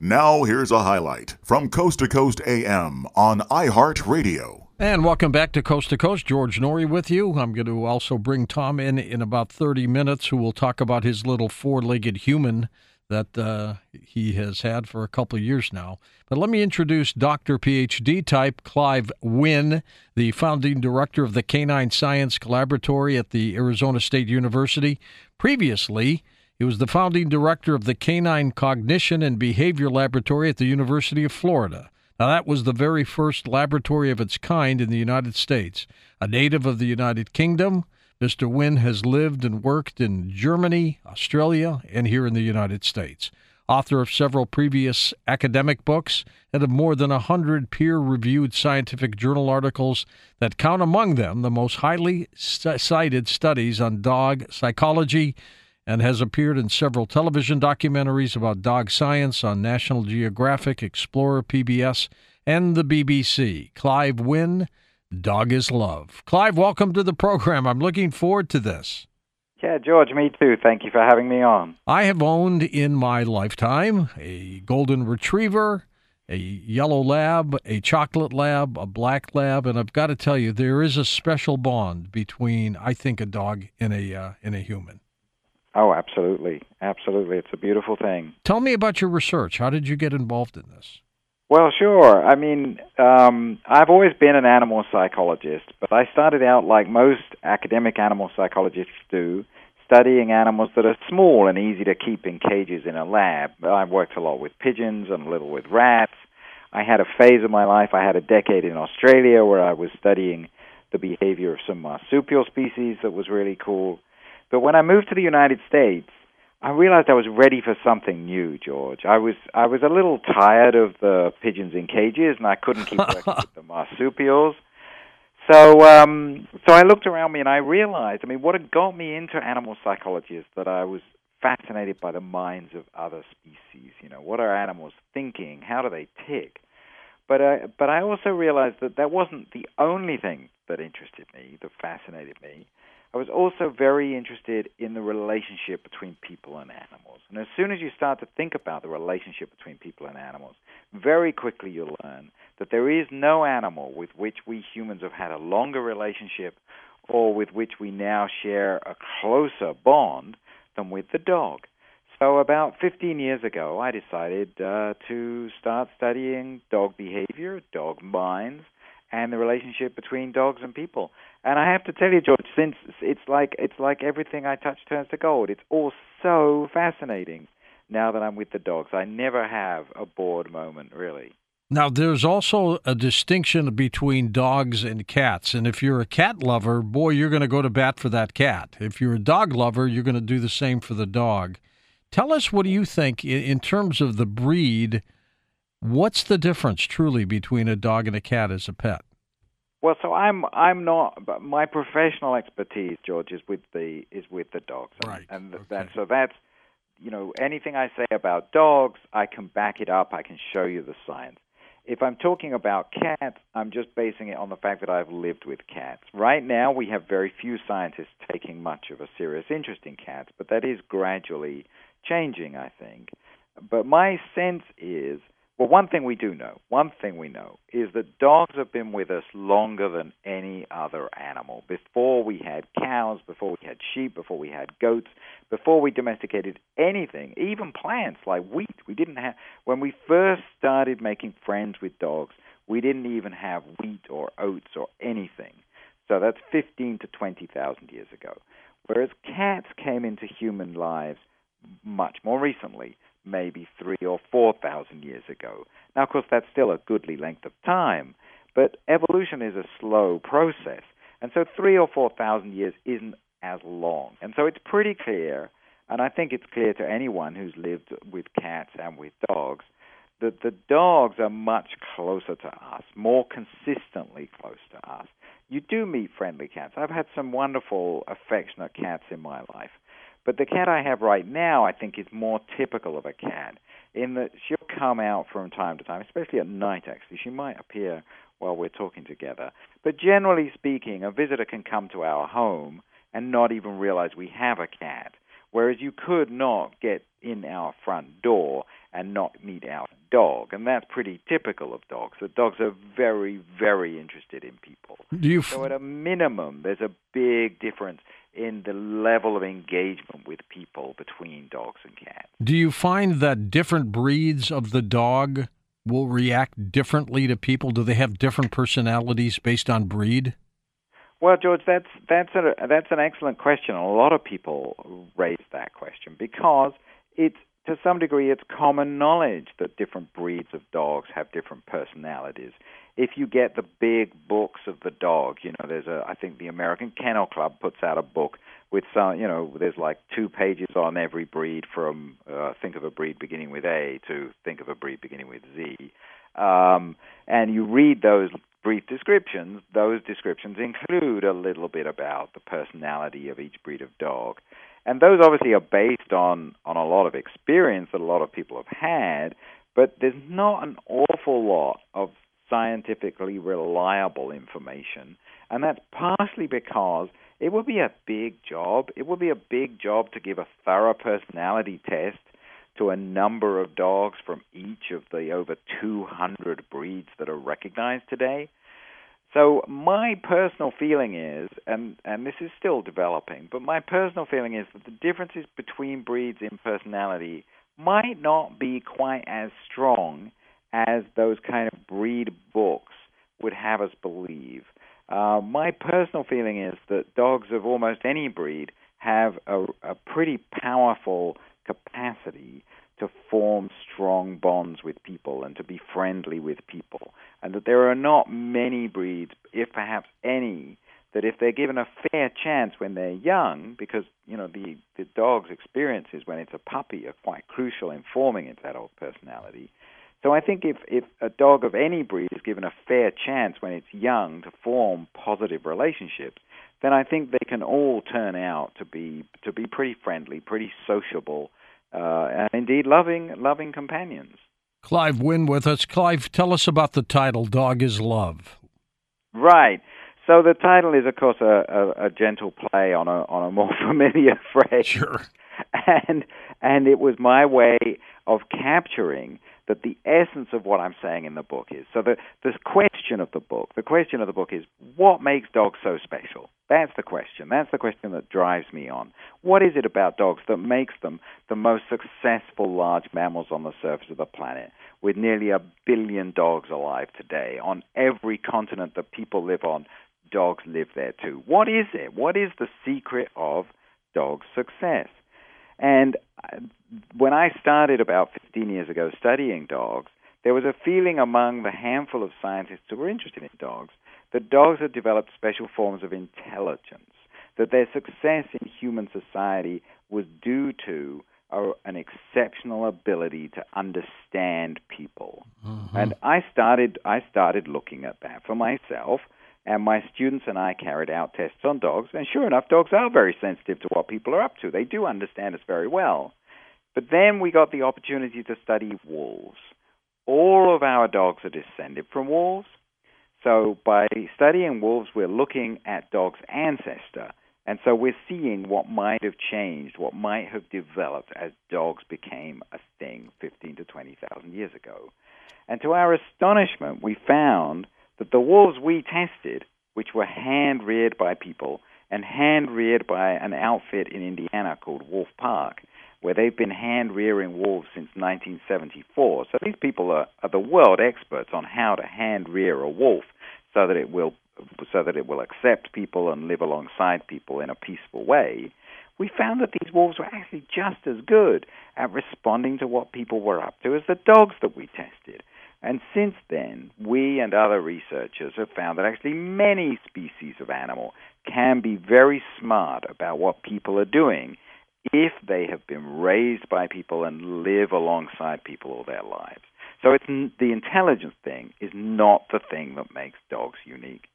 Now, here's a highlight from Coast to Coast AM on iHeartRadio. And welcome back to Coast to Coast. George Noory with you. I'm going to also bring Tom in in about 30 minutes, who will talk about his little four legged human that uh, he has had for a couple of years now. But let me introduce Dr. PhD type Clive Wynne, the founding director of the Canine Science Collaboratory at the Arizona State University. Previously, he was the founding director of the Canine Cognition and Behavior Laboratory at the University of Florida. Now, that was the very first laboratory of its kind in the United States. A native of the United Kingdom, Mr. Wynne has lived and worked in Germany, Australia, and here in the United States. Author of several previous academic books and of more than a hundred peer reviewed scientific journal articles that count among them the most highly cited studies on dog psychology, and has appeared in several television documentaries about dog science on National Geographic, Explorer, PBS, and the BBC. Clive Wynne, Dog is Love. Clive, welcome to the program. I'm looking forward to this. Yeah, George, me too. Thank you for having me on. I have owned in my lifetime a golden retriever, a yellow lab, a chocolate lab, a black lab, and I've got to tell you, there is a special bond between, I think, a dog and a uh, and a human. Oh, absolutely. Absolutely. It's a beautiful thing. Tell me about your research. How did you get involved in this? Well, sure. I mean, um, I've always been an animal psychologist, but I started out like most academic animal psychologists do, studying animals that are small and easy to keep in cages in a lab. I've worked a lot with pigeons and a little with rats. I had a phase of my life, I had a decade in Australia where I was studying the behavior of some marsupial species that was really cool. But when I moved to the United States, I realized I was ready for something new, George. I was I was a little tired of the pigeons in cages, and I couldn't keep working with the marsupials. So um, so I looked around me and I realized, I mean, what had got me into animal psychology is that I was fascinated by the minds of other species. You know, what are animals thinking? How do they tick? But I, but I also realized that that wasn't the only thing that interested me, that fascinated me. I was also very interested in the relationship between people and animals. And as soon as you start to think about the relationship between people and animals, very quickly you'll learn that there is no animal with which we humans have had a longer relationship or with which we now share a closer bond than with the dog. So, about 15 years ago, I decided uh, to start studying dog behavior, dog minds, and the relationship between dogs and people. And I have to tell you, George, since it's like it's like everything I touch turns to gold. It's all so fascinating now that I'm with the dogs. I never have a bored moment, really. Now, there's also a distinction between dogs and cats. And if you're a cat lover, boy, you're going to go to bat for that cat. If you're a dog lover, you're going to do the same for the dog. Tell us what do you think in terms of the breed What's the difference truly between a dog and a cat as a pet? Well, so I'm I'm not. My professional expertise, George, is with the is with the dogs, right? And, okay. that, so that's you know anything I say about dogs, I can back it up. I can show you the science. If I'm talking about cats, I'm just basing it on the fact that I've lived with cats. Right now, we have very few scientists taking much of a serious interest in cats, but that is gradually changing, I think. But my sense is well, one thing we do know, one thing we know, is that dogs have been with us longer than any other animal. Before we had cows, before we had sheep, before we had goats, before we domesticated anything, even plants like wheat, we didn't have. When we first started making friends with dogs, we didn't even have wheat or oats or anything. So that's 15 to 20,000 years ago. Whereas cats came into human lives much more recently maybe three or four thousand years ago. Now, of course, that's still a goodly length of time, but evolution is a slow process, and so three or four thousand years isn't as long. And so it's pretty clear, and I think it's clear to anyone who's lived with cats and with dogs, that the dogs are much closer to us, more consistently close to us. You do meet friendly cats. I've had some wonderful, affectionate cats in my life. But the cat I have right now, I think, is more typical of a cat in that she'll come out from time to time, especially at night, actually. She might appear while we're talking together. But generally speaking, a visitor can come to our home and not even realize we have a cat. Whereas you could not get in our front door and not meet our dog. And that's pretty typical of dogs. That dogs are very, very interested in people. Do you f- so at a minimum, there's a big difference in the level of engagement with people between dogs and cats. Do you find that different breeds of the dog will react differently to people? Do they have different personalities based on breed? Well, George, that's that's a, that's an excellent question. A lot of people raise that question because it's to some degree it's common knowledge that different breeds of dogs have different personalities. If you get the big books of the dog, you know, there's a I think the American Kennel Club puts out a book with some, you know, there's like two pages on every breed from uh, think of a breed beginning with A to think of a breed beginning with Z. Um, and you read those brief descriptions, those descriptions include a little bit about the personality of each breed of dog. And those obviously are based on, on a lot of experience that a lot of people have had, but there's not an awful lot of scientifically reliable information. And that's partially because it would be a big job. It would be a big job to give a thorough personality test to a number of dogs from each of the over 200 breeds that are recognized today. So my personal feeling is, and, and this is still developing, but my personal feeling is that the differences between breeds in personality might not be quite as strong as those kind of breed books would have us believe. Uh, my personal feeling is that dogs of almost any breed have a, a pretty powerful capacity to form strong bonds with people and to be friendly with people. And that there are not many breeds, if perhaps any, that if they're given a fair chance when they're young, because you know the the dog's experiences when it's a puppy are quite crucial in forming its adult personality. So I think if if a dog of any breed is given a fair chance when it's young to form positive relationships, then I think they can all turn out to be to be pretty friendly, pretty sociable, uh, and indeed loving loving companions. Clive Wynne with us. Clive, tell us about the title "Dog is Love." Right. So the title is, of course, a, a, a gentle play on a on a more familiar phrase. Sure. And and it was my way of capturing that the essence of what I'm saying in the book is. So the the question of the book, the question of the book is what makes dogs so special? That's the question. That's the question that drives me on. What is it about dogs that makes them the most successful large mammals on the surface of the planet? With nearly a billion dogs alive today on every continent that people live on, dogs live there too. What is it? What is the secret of dog success? And when I started about 15 years ago studying dogs, there was a feeling among the handful of scientists who were interested in dogs that dogs had developed special forms of intelligence, that their success in human society was due to a, an exceptional ability to understand people. Mm-hmm. And I started I started looking at that for myself and my students and I carried out tests on dogs, and sure enough, dogs are very sensitive to what people are up to. They do understand us very well. But then we got the opportunity to study wolves. All of our dogs are descended from wolves. So by studying wolves, we're looking at dogs' ancestor. And so we're seeing what might have changed, what might have developed as dogs became a thing 15 to 20,000 years ago. And to our astonishment, we found that the wolves we tested, which were hand reared by people and hand reared by an outfit in Indiana called Wolf Park, where they've been hand rearing wolves since 1974. So these people are, are the world experts on how to hand rear a wolf so that it will so that it will accept people and live alongside people in a peaceful way. We found that these wolves were actually just as good at responding to what people were up to as the dogs that we tested. And since then, we and other researchers have found that actually many species of animal can be very smart about what people are doing if they have been raised by people and live alongside people all their lives. So it's the intelligence thing is not the thing that makes dogs unique.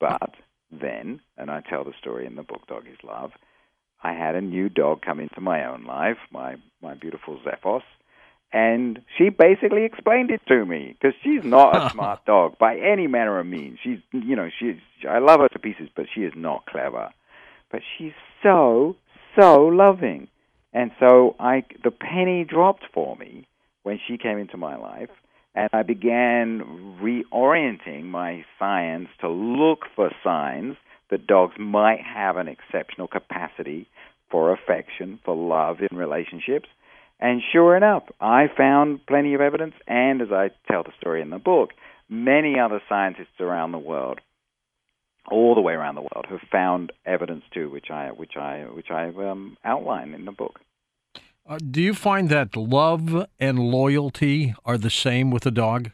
But then, and I tell the story in the book Dog is Love, I had a new dog come into my own life, my my beautiful Xephos, and she basically explained it to me because she's not a smart dog by any manner of means. She's, you know, she's. I love her to pieces, but she is not clever. But she's so so loving, and so I the penny dropped for me when she came into my life, and I began reorienting my science to look for signs that dogs might have an exceptional capacity for affection, for love in relationships. And sure enough, I found plenty of evidence, and as I tell the story in the book, many other scientists around the world, all the way around the world, have found evidence too, which I which I which I um, outline in the book. Uh, do you find that love and loyalty are the same with a dog?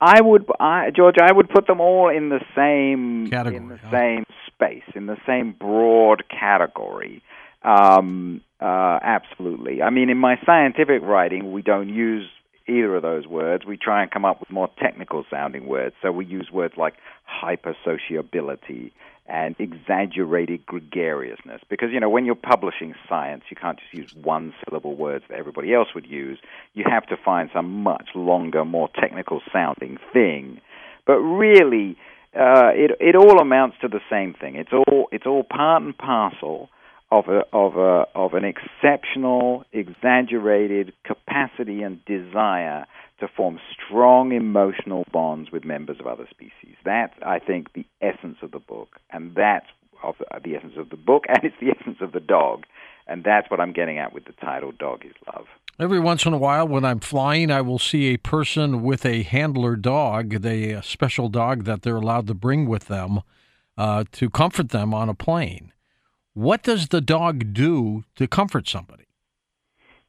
I would, I, George, I would put them all in the same category, in the huh? same space, in the same broad category. Um, uh, absolutely. I mean, in my scientific writing, we don't use either of those words. We try and come up with more technical sounding words. So we use words like hypersociability and exaggerated gregariousness. Because, you know, when you're publishing science, you can't just use one syllable words that everybody else would use. You have to find some much longer, more technical sounding thing. But really, uh, it, it all amounts to the same thing. It's all, it's all part and parcel of a, of a, of an exceptional, exaggerated capacity and desire to form strong emotional bonds with members of other species. That's, I think, the essence of the book, and that's of the, the essence of the book, and it's the essence of the dog, and that's what I'm getting at with the title "Dog is Love." Every once in a while, when I'm flying, I will see a person with a handler dog, the a special dog that they're allowed to bring with them uh, to comfort them on a plane. What does the dog do to comfort somebody?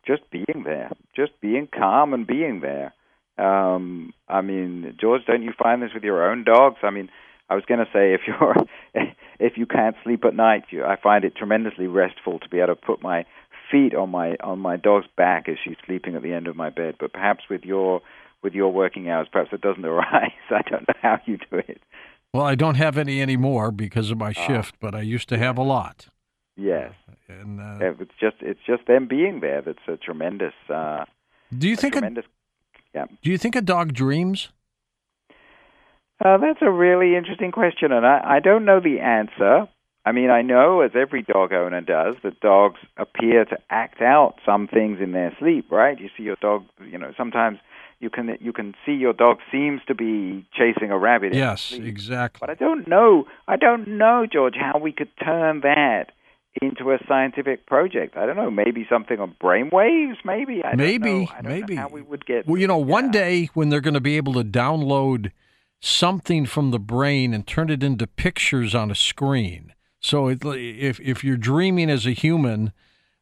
Just being there, just being calm and being there. Um, I mean, George, don't you find this with your own dogs? I mean, I was going to say if you're if you can't sleep at night, you, I find it tremendously restful to be able to put my feet on my on my dog's back as she's sleeping at the end of my bed. But perhaps with your with your working hours, perhaps it doesn't arise. I don't know how you do it. Well, I don't have any anymore because of my shift, but I used to have a lot. Yes, And uh, it's just it's just them being there that's a tremendous. Uh, do you a think a, tremendous do you think a dog dreams? Uh, that's a really interesting question, and I, I don't know the answer. I mean, I know, as every dog owner does, that dogs appear to act out some things in their sleep. Right? You see your dog. You know, sometimes you can you can see your dog seems to be chasing a rabbit. Yes, exactly. But I don't know. I don't know, George, how we could turn that into a scientific project. I don't know. Maybe something on brainwaves. Maybe. I Maybe, know. I don't maybe. Know how we would get. Well, you know, one Yeah. day when they're going to be able to download something from the brain and turn it into pictures on a screen. So it, if if you're dreaming as a human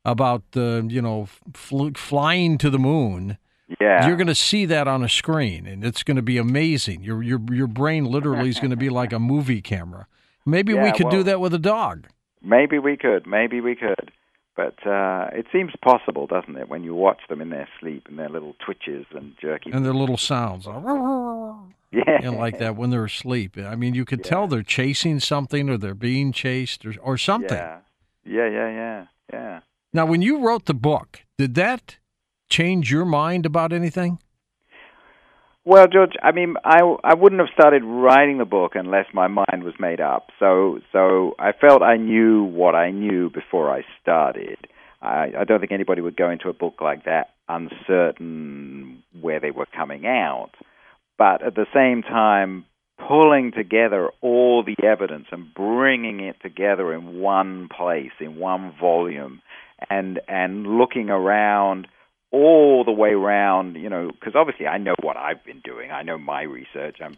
about uh, you know fl- flying to the moon, Yeah. you're going to see that on a screen, and it's going to be amazing. Your your your brain literally is going to be like a movie camera. Maybe we Yeah, could do that with a dog. Maybe we could. Maybe we could. But uh, it seems possible, doesn't it, when you watch them in their sleep and their little twitches and jerky. And their little sounds, yeah. and like that when they're asleep. I mean, you could tell they're chasing something, or they're being chased, or or something. Yeah. Yeah, yeah, yeah, yeah. Now, when you wrote the book, did that change your mind about anything? Well, George, I mean, I I wouldn't have started writing the book unless my mind was made up. So so I felt I knew what I knew before I started. I, I don't think anybody would go into a book like that uncertain where they were coming out. But at the same time, pulling together all the evidence and bringing it together in one place, in one volume, and and looking around all the way around, you know, because obviously I know what I've been doing. I know my research. I'm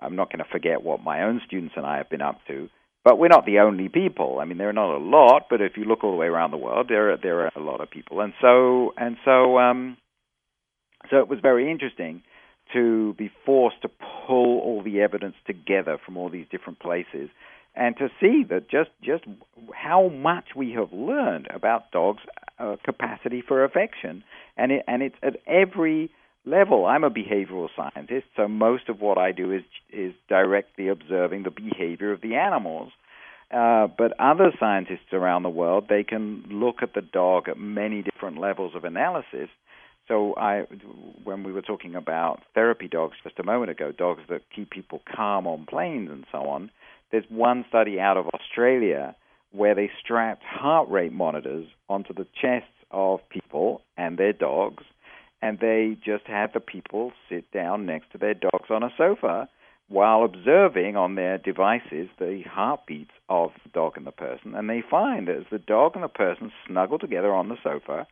I'm not going to forget what my own students and I have been up to. But we're not the only people. I mean, there are not a lot, but if you look all the way around the world, there are, there are a lot of people. And so and so um, so it was very interesting to be forced to pull all the evidence together from all these different places and to see that just just how much we have learned about dogs' uh, capacity for affection, and it, and it's at every level. I'm a behavioral scientist, so most of what I do is is directly observing the behavior of the animals. Uh, but other scientists around the world, they can look at the dog at many different levels of analysis. So I, when we were talking about therapy dogs just a moment ago, dogs that keep people calm on planes and so on, there's one study out of Australia where they strapped heart rate monitors onto the chests of people and their dogs, and they just had the people sit down next to their dogs on a sofa while observing on their devices the heartbeats of the dog and the person. And they find that as the dog and the person snuggle together on the sofa,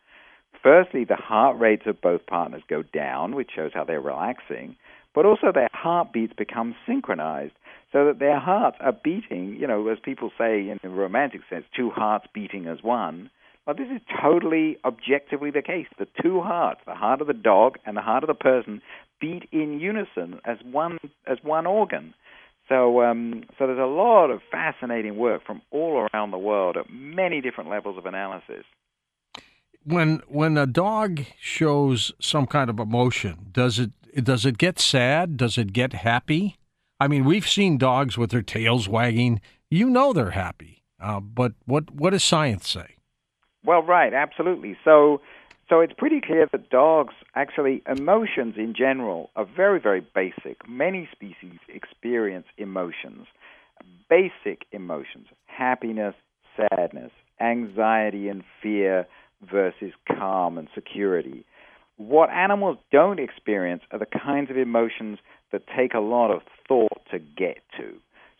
firstly, the heart rates of both partners go down, which shows how they're relaxing, but also their heartbeats become synchronized so that their hearts are beating, you know, as people say in a romantic sense, two hearts beating as one. But this is totally objectively the case. The two hearts, the heart of the dog and the heart of the person, beat in unison as one as one organ. So, um, so there's a lot of fascinating work from all around the world at many different levels of analysis. When when a dog shows some kind of emotion, does it does it get sad? Does it get happy? I mean, we've seen dogs with their tails wagging. You know they're happy, uh, but what what does science say? Well, right, absolutely. So, so it's pretty clear that dogs actually emotions in general are very, very basic. Many species experience emotions, basic emotions: happiness, sadness, anxiety, and fear versus calm and security. What animals don't experience are the kinds of emotions that take a lot of thought to get to.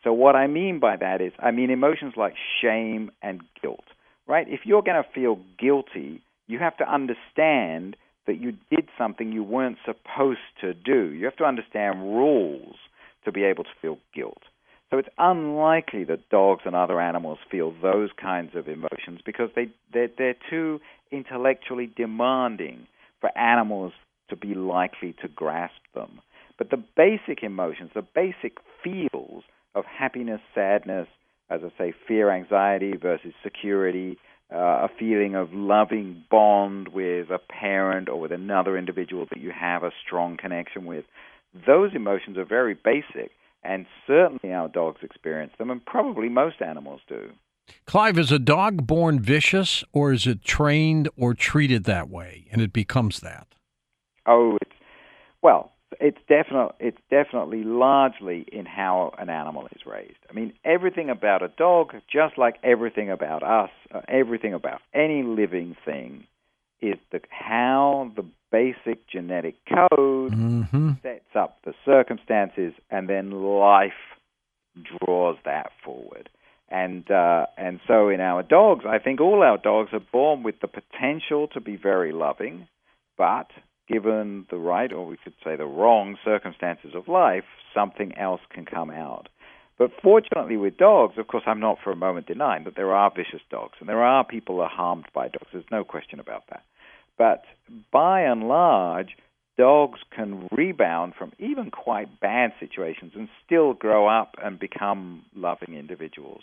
So, what I mean by that is, I mean emotions like shame and guilt right? If you're going to feel guilty, you have to understand that you did something you weren't supposed to do. You have to understand rules to be able to feel guilt. So it's unlikely that dogs and other animals feel those kinds of emotions because they they're, they're too intellectually demanding for animals to be likely to grasp them. But the basic emotions, the basic feels of happiness, sadness, as I say, fear, anxiety versus security, uh, a feeling of loving bond with a parent or with another individual that you have a strong connection with. Those emotions are very basic, and certainly our dogs experience them, and probably most animals do. Clive, is a dog born vicious, or is it trained or treated that way, and it becomes that? Oh, it's well, it's definitely it's definitely largely in how an animal is raised. I mean, everything about a dog, just like everything about us, uh, everything about any living thing, is the how the basic genetic code mm-hmm. sets up the circumstances, and then life draws that forward. And uh, and so in our dogs, I think all our dogs are born with the potential to be very loving, but given the right, or we could say the wrong circumstances of life, something else can come out. But fortunately, with dogs, of course, I'm not for a moment denying that there are vicious dogs, and there are people who are harmed by dogs. There's no question about that. But by and large, dogs can rebound from even quite bad situations and still grow up and become loving individuals.